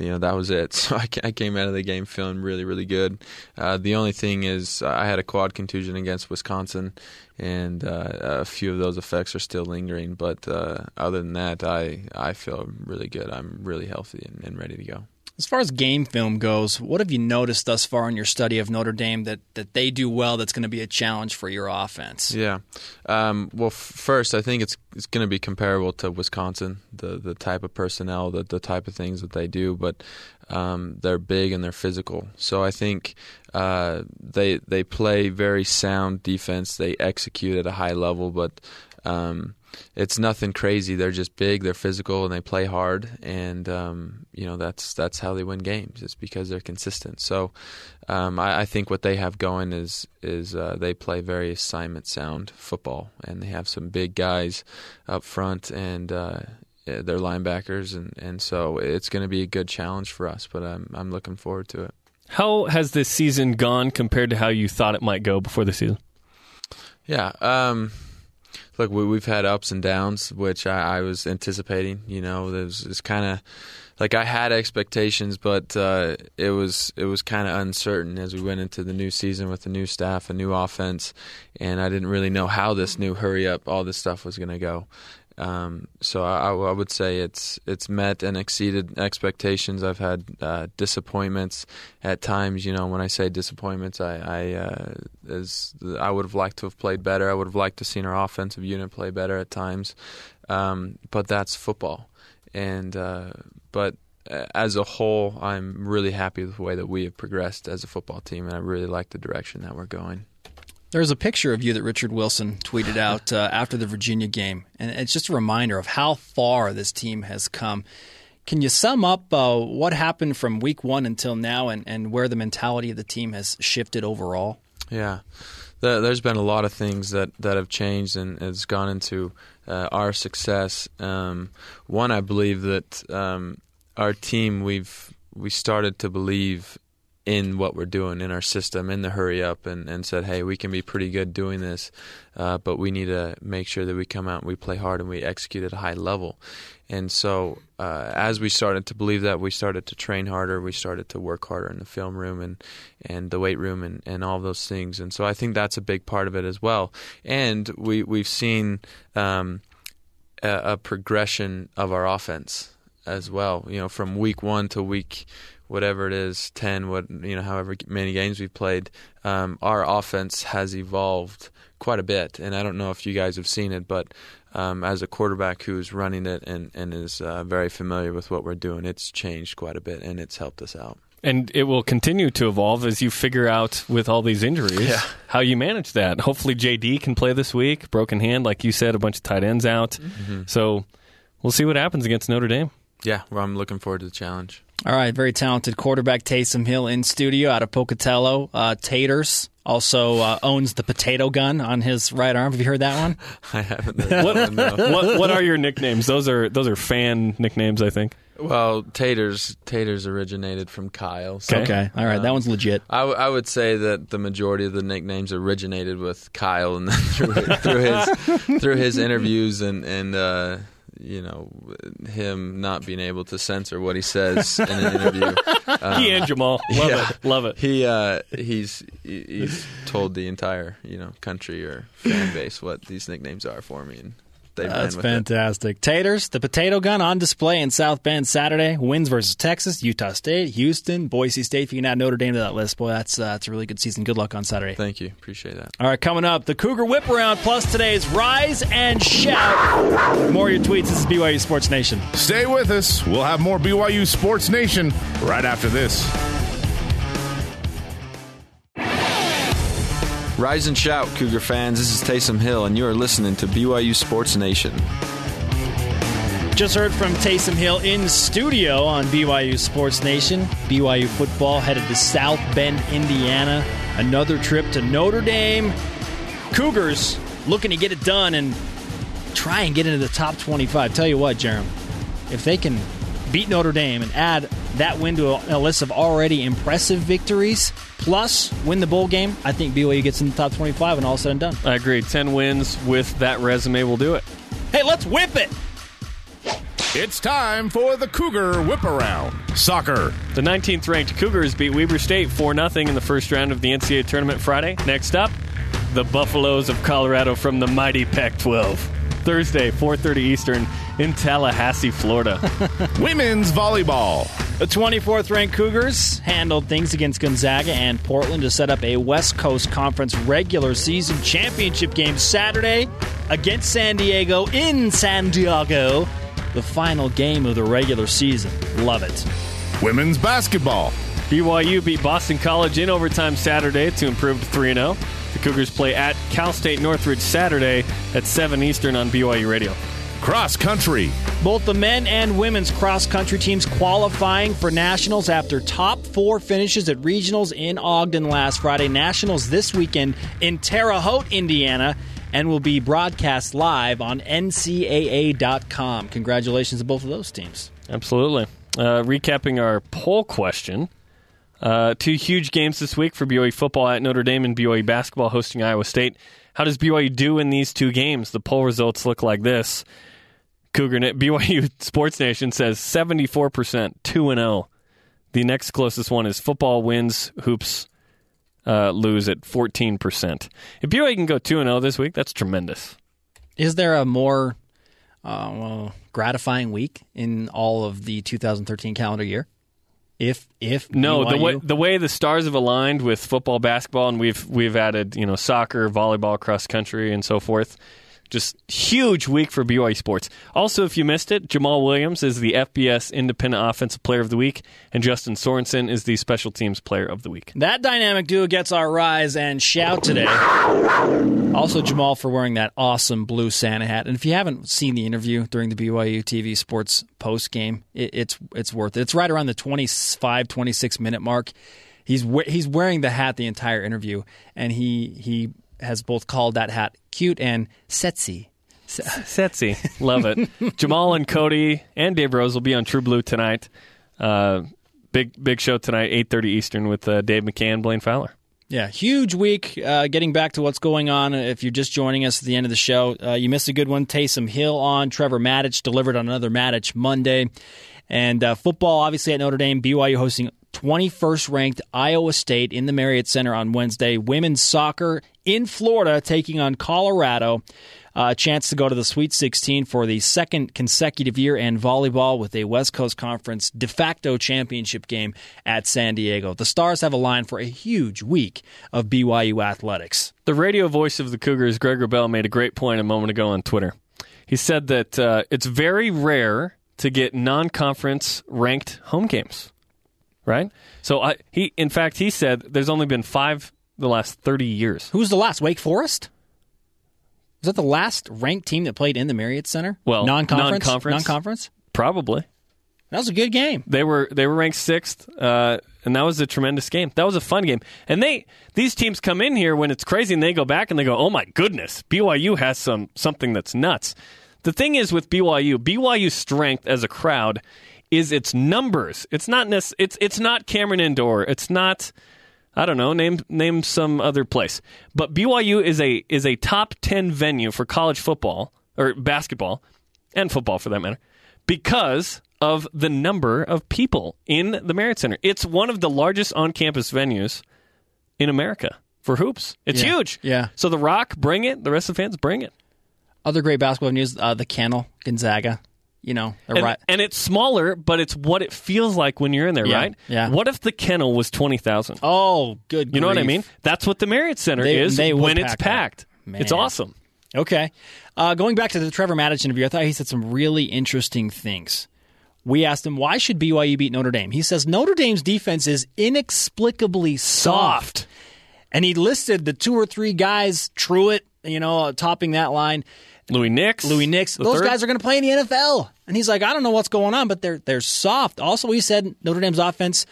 you know that was it. So I, I came out of the game feeling really, really good. Uh, the only thing is, I had a quad contusion against Wisconsin, and uh, a few of those effects are still lingering. But uh, other than that, I I feel really good. I'm really healthy and, and ready to go. As far as game film goes, what have you noticed thus far in your study of Notre Dame that, that they do well that's going to be a challenge for your offense? Yeah. Um, well, f- first, I think it's it's going to be comparable to Wisconsin, the the type of personnel, the the type of things that they do, but um, they're big and they're physical. So I think uh, they they play very sound defense. They execute at a high level, but um, it's nothing crazy. They're just big, they're physical, and they play hard. And um, you know that's that's how they win games. It's because they're consistent. So um, I, I think what they have going is is uh, they play very assignment sound football, and they have some big guys up front, and uh, yeah, they're linebackers, and, and so it's going to be a good challenge for us. But I'm I'm looking forward to it. How has this season gone compared to how you thought it might go before the season? Yeah. Um, look, we, we've had ups and downs, which I, I was anticipating. You know, there's it's kind of like I had expectations, but uh, it was it was kind of uncertain as we went into the new season with the new staff, a new offense, and I didn't really know how this new hurry up, all this stuff was going to go. Um, so I, I would say it's it's met and exceeded expectations. I've had uh, disappointments at times. You know, when I say disappointments, I, I uh, as I would have liked to have played better. I would have liked to seen our offensive unit play better at times. Um, but that's football, and uh, but uh, as a whole, I'm really happy with the way that we have progressed as a football team, and I really like the direction that we're going. There's a picture of you that Richard Wilson tweeted out uh, after the Virginia game, and it's just a reminder of how far this team has come. Can you sum up uh, what happened from week one until now and, and where the mentality of the team has shifted overall? Yeah, there, there's been a lot of things that, that have changed and has gone into uh, our success. Um, one, I believe that um, our team we've we started to believe in what we're doing in our system in the hurry up and, and said, hey, we can be pretty good doing this, uh, but we need to make sure that we come out and we play hard and we execute at a high level. And so, uh, as we started to believe that, we started to train harder. We started to work harder in the film room and, and the weight room and, and all those things. And so, I think that's a big part of it as well. And we we've seen um, a, a progression of our offense as well. You know, from week one to week whatever it is, ten, what you know, however many games we've played, um, our offense has evolved quite a bit. And I don't know if you guys have seen it, but um, as a quarterback who's running it and and is uh, very familiar with what we're doing, it's changed quite a bit, and it's helped us out. And it will continue to evolve as you figure out with all these injuries Yeah. how you manage that. Hopefully, JD can play this week. Broken hand, like you said, a bunch of tight ends out. Mm-hmm. So we'll see what happens against Notre Dame. Yeah, well, I'm looking forward to the challenge. All right, very talented quarterback Taysom Hill in studio out of Pocatello. Uh, Taters also uh, owns the potato gun on his right arm. Have you heard that one? I haven't. What, no. what what are your nicknames? Those are those are fan nicknames, I think. Well, taters taters originated from Kyle. so, Okay, all right, that um, one's legit. I, w- I would say that the majority of the nicknames originated with Kyle, and then through, through his through his interviews and and uh, you know him not being able to censor what he says in an interview. Um, he and Jamal, love yeah. it, love it. He uh, he's he's told the entire you know country or fan base what these nicknames are for me, and they That's ran with it. fantastic. Taters, the potato gun on display in South Bend Saturday. Wins versus Texas, Utah State, Houston, Boise State. If you can add Notre Dame to that list, boy, that's uh, that's a really good season. Good luck on Saturday. Thank you, appreciate that. All right, coming up, the Cougar Whip Around plus today's Rise and Shout. More of your tweets. This is BYU Sports Nation. Stay with us. We'll have more BYU Sports Nation right after this. Rise and shout, Cougar fans. This is Taysom Hill, and you are listening to BYU Sports Nation. Just heard from Taysom Hill in studio on BYU Sports Nation. BYU football headed to South Bend, Indiana. Another trip to Notre Dame. Cougars looking to get it done and try and get into the top 25. Tell you what, Jarom, if they can beat Notre Dame and add that win to a, a list of already impressive victories, plus win the bowl game, I think BYU gets in the top 25 and all said and done. I agree. Ten wins with that resume will do it. Hey, let's whip it! It's time for the Cougar Whip Around. Soccer. The 19th ranked Cougars beat Weber State 4 0 in the first round of the NCAA tournament Friday. Next up, the Buffaloes of Colorado from the mighty Pac 12. Thursday, 4:30 Eastern in Tallahassee, Florida. Women's volleyball. The 24th ranked Cougars handled things against Gonzaga and Portland to set up a West Coast Conference regular season championship game Saturday against San Diego in San Diego. The final game of the regular season. Love it. Women's basketball. BYU beat Boston College in overtime Saturday to improve to 3 0. The Cougars play at Cal State Northridge Saturday at 7 Eastern on BYU Radio. Cross country. Both the men and women's cross country teams qualifying for nationals after top four finishes at regionals in Ogden last Friday. Nationals this weekend in Terre Haute, Indiana, and will be broadcast live on NCAA.com. Congratulations to both of those teams. Absolutely. Uh, recapping our poll question. Uh, two huge games this week for BYU football at Notre Dame and BYU basketball hosting Iowa State. How does BYU do in these two games? The poll results look like this. CougarNet BYU Sports Nation says 74%, 2 and 0. The next closest one is football wins, hoops uh, lose at 14%. If BYU can go 2 and 0 this week, that's tremendous. Is there a more uh, well, gratifying week in all of the 2013 calendar year? If if No, the way the way the stars have aligned with football, basketball, and we've we've added you know soccer, volleyball, cross country, and so forth. Just huge week for BYU sports. Also, if you missed it, Jamal Williams is the FBS Independent Offensive Player of the Week, and Justin Sorensen is the Special Teams Player of the Week. That dynamic duo gets our rise and shout today. Also, Jamal for wearing that awesome blue Santa hat. And if you haven't seen the interview during the BYU TV Sports post game, it, it's it's worth it. It's right around the 25, 26 minute mark. He's he's wearing the hat the entire interview, and he he has both called that hat cute and sexy. Setsy, love it. Jamal and Cody and Dave Rose will be on True Blue tonight. Uh, Big big show tonight, eight thirty Eastern with uh, Dave McCann, Blaine Fowler. Yeah, huge week. Uh, getting back to what's going on, if you're just joining us at the end of the show, uh, you missed a good one. Taysom Hill on Trevor Matich delivered on another Matich Monday, and uh, football obviously at Notre Dame. BYU hosting 21st ranked Iowa State in the Marriott Center on Wednesday. Women's soccer in Florida taking on Colorado. Uh, a chance to go to the Sweet 16 for the second consecutive year, and volleyball with a West Coast Conference de facto championship game at San Diego. The Stars have a line for a huge week of BYU athletics. The radio voice of the Cougars, Greg Wrubell, made a great point a moment ago on Twitter. He said that uh, it's very rare to get non-conference ranked home games, right? So I, he, in fact, he said there's only been five the last 30 years. Who's the last? Wake Forest? Was that the last ranked team that played in the Marriott Center? Well, non-conference, non-conference. non-conference. Probably. That was a good game. They were they were ranked sixth, uh, and that was a tremendous game. That was a fun game. And they these teams come in here when it's crazy, and they go back and they go, "Oh my goodness, BYU has some something that's nuts." The thing is with BYU, BYU's strength as a crowd is its numbers. It's not nec- it's it's not Cameron Indoor. It's not I don't know, name name some other place. But BYU is a is a top 10 venue for college football or basketball and football for that matter because of the number of people in the Marriott Center. It's one of the largest on-campus venues in America for hoops. It's Yeah. huge. Yeah. So the Rock, bring it. The rest of the fans, bring it. Other great basketball news: uh, the Kennel, Gonzaga. You know, And, right. and it's smaller, but it's what it feels like when you're in there, Yeah, right? yeah. What if the kennel was twenty thousand? Oh, good. You know what I mean? That's what the Marriott Center They- is they when it's packed. Man. It's awesome. Okay. Uh, going back to the Trevor Matich interview, I thought he said some really interesting things. We asked him, why should BYU beat Notre Dame? He says Notre Dame's defense is inexplicably soft. And he listed the two or three guys, Tuitt, you know, topping that line. Louis Nix. Louis Nix. Those third. guys are going to play in the NFL. And he's like, I don't know what's going on, but they're they're soft. Also, he said Notre Dame's offense,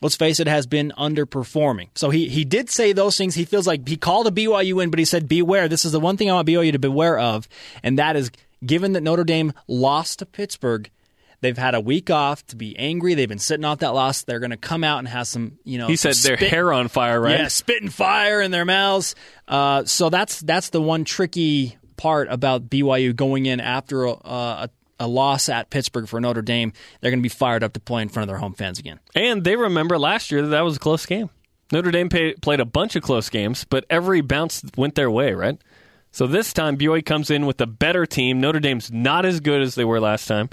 let's face it, has been underperforming. So he he did say those things. He feels like he called a BYU win, but he said, beware. This is the one thing I want BYU to beware of, and that is given that Notre Dame lost to Pittsburgh. They've had a week off to be angry. They've been sitting off that loss. They're going to come out and have some, you know. He said their spit- hair on fire, right? yeah, spitting fire in their mouths. Uh, so that's that's the one tricky part about BYU going in after a, a, a loss at Pittsburgh for Notre Dame. They're going to be fired up to play in front of their home fans again. And they remember last year that that was a close game. Notre Dame pay, played a bunch of close games, but every bounce went their way, right? So this time, BYU comes in with a better team. Notre Dame's not as good as they were last time.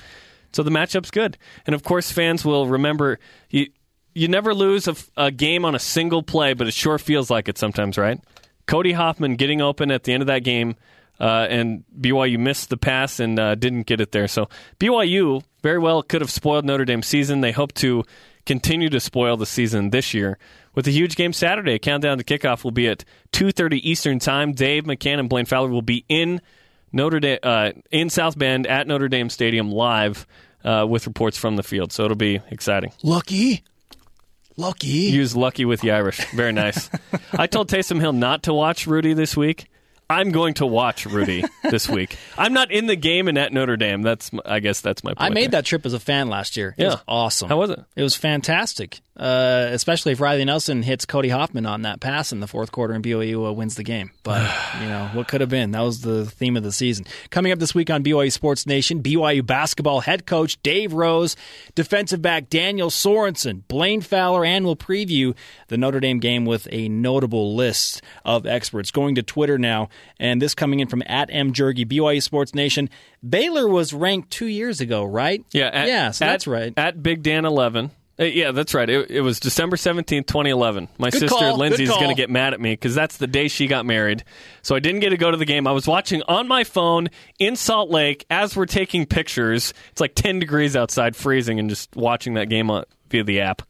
So the matchup's good. And of course, fans will remember you, you never lose a, a game on a single play, but it sure feels like it sometimes, right? Cody Hoffman getting open at the end of that game, uh, and BYU missed the pass and uh, didn't get it there. So BYU very well could have spoiled Notre Dame's season. They hope to continue to spoil the season this year with a huge game Saturday. Countdown to kickoff will be at 2:30 Eastern Time. Dave McCann and Blaine Fowler will be in Notre Dame uh, in South Bend at Notre Dame Stadium live uh, with reports from the field. So it'll be exciting. Lucky, lucky. Use lucky with the Irish. Very nice. I told Taysom Hill not to watch Rudy this week. I'm going to watch Rudy this week. I'm not in the game and at Notre Dame. That's I guess that's my point. I made there. that trip as a fan last year. It Yeah. was awesome. How was it? It was fantastic, uh, especially if Riley Nelson hits Cody Hoffman on that pass in the fourth quarter and BYU uh, wins the game. But, you know, what could have been? That was the theme of the season. Coming up this week on BYU Sports Nation, BYU basketball head coach Dave Rose, defensive back Daniel Sorensen, Blaine Fowler, and we'll preview the Notre Dame game with a notable list of experts. Going to Twitter now, and this coming in from at mjergy, BYU Sports Nation. Baylor was ranked two years ago, right? Yeah, at, yeah, so at- that's right. At Big Dan 11. Uh, yeah, that's right. It, it was December 17th, 2011. My Good sister call, Lindsay's going to get mad at me because that's the day she got married. So I didn't get to go to the game. I was watching on my phone in Salt Lake as we're taking pictures. It's like 10 degrees outside, freezing, and just watching that game on, via the app.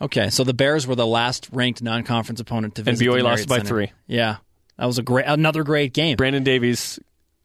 Okay, so the Bears were the last ranked non-conference opponent to visit. And visit. BYU the lost Marriott by Center. three. Yeah, that was a great, another great game. Brandon Davies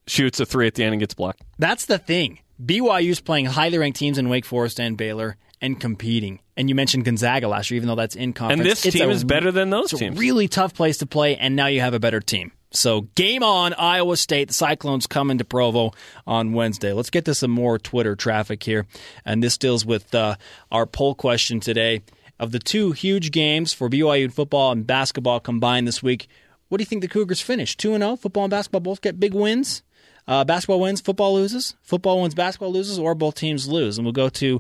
shoots a three at the end and gets blocked. That's the thing. BYU's playing highly ranked teams in Wake Forest and Baylor and competing. And you mentioned Gonzaga last year, even though that's in conference. And this It's team a- is better than those it's teams. a really tough place to play, and now you have a better team. So game on, Iowa State. The Cyclones coming to Provo on Wednesday. Let's get to some more Twitter traffic here, and this deals with uh, our poll question today. Of the two huge games for BYU football and basketball combined this week, what do you think the Cougars finish? Two and zero. Football and basketball both get big wins. Uh, basketball wins, football loses. Football wins, basketball loses, or both teams lose. And we'll go to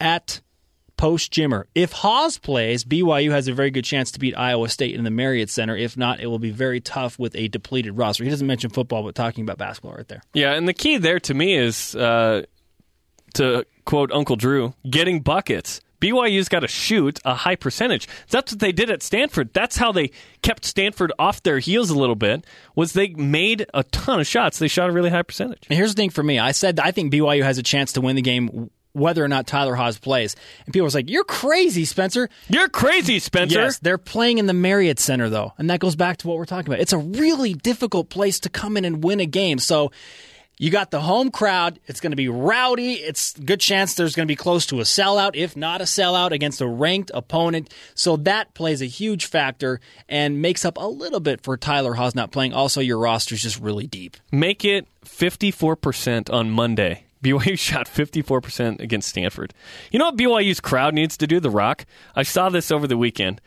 at post Jimmer. If Haws plays, BYU has a very good chance to beat Iowa State in the Marriott Center. If not, it will be very tough with a depleted roster. He doesn't mention football, but talking about basketball right there. Yeah, and the key there to me is uh, to quote Uncle Drew, getting buckets. BYU's got to shoot a high percentage. That's what they did at Stanford. That's how they kept Stanford off their heels a little bit. Was they made a ton of shots. They shot a really high percentage. And here's the thing for me. I said I think BYU has a chance to win the game whether or not Tyler Haws plays. And people was like, "You're crazy, Spencer. You're crazy, Spencer." Yes, they're playing in the Marriott Center though, and that goes back to what we're talking about. It's a really difficult place to come in and win a game. So you got the home crowd. It's going to be rowdy. It's good chance there's going to be close to a sellout, if not a sellout, against a ranked opponent. So that plays a huge factor and makes up a little bit for Tyler Haws not playing. Also, your roster's just really deep. Make it 54% on Monday. BYU shot 54% against Stanford. You know what BYU's crowd needs to do? The Rock. I saw this over the weekend.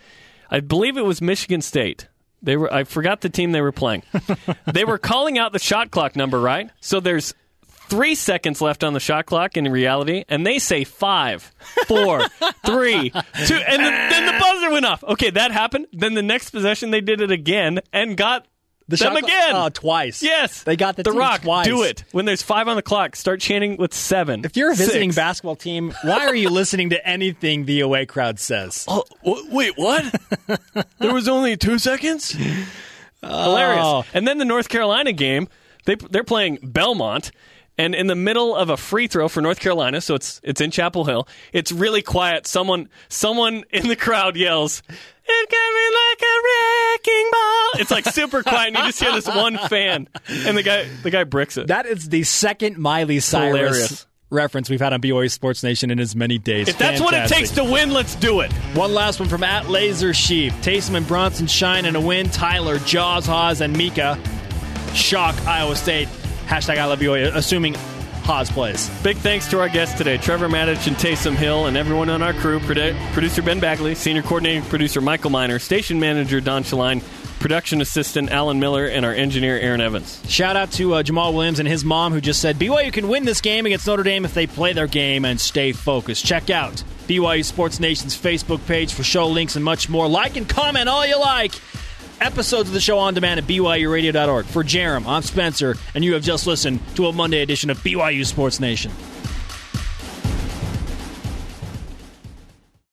I believe it was Michigan State. They were I forgot the team they were playing. they were calling out the shot clock number, right? So there's three seconds left on the shot clock in reality, and they say five, four, three, two, and then, then the buzzer went off. Okay, that happened. Then the next possession they did it again and got the them shot again. uh, twice. Yes, They got the the team Rock. twice. Do it when there's five on the clock. Start chanting with seven. If you're a visiting six. basketball team, why are you listening to anything the away crowd says? Oh, wait, what? there was only two seconds. Hilarious. And then the North Carolina game, they they're playing Belmont, and in the middle of a free throw for North Carolina, so it's it's in Chapel Hill. It's really quiet. Someone someone in the crowd yells. Coming like a wrecking ball. It's like super quiet, and you just hear this one fan, and the guy the guy bricks it. That is the second Miley Cyrus Hilarious. reference we've had on BYU Sports Nation in as many days. if that's what it Fantastic. takes to win, let's do it. One last one from at Laser Sheep. Taysom and Bronson shine in a win. Tyler, Jaws, Haws, and Mika shock Iowa State. Hashtag I love BYU, assuming Haws plays. Big thanks to our guests today, Trevor Matich and Taysom Hill, and everyone on our crew. Producer Ben Bagley, senior coordinating producer Michael Miner, station manager Don Shaline, production assistant Alan Miller, and our engineer Aaron Evans. Shout out to uh, Jamal Williams and his mom, who just said BYU can win this game against Notre Dame if they play their game and stay focused. Check out BYU Sports Nation's Facebook page for show links and much more. Like and comment all you like. Episodes of the show on demand at BYURadio.org. For Jarom, I'm Spencer, and you have just listened to a Monday edition of BYU Sports Nation.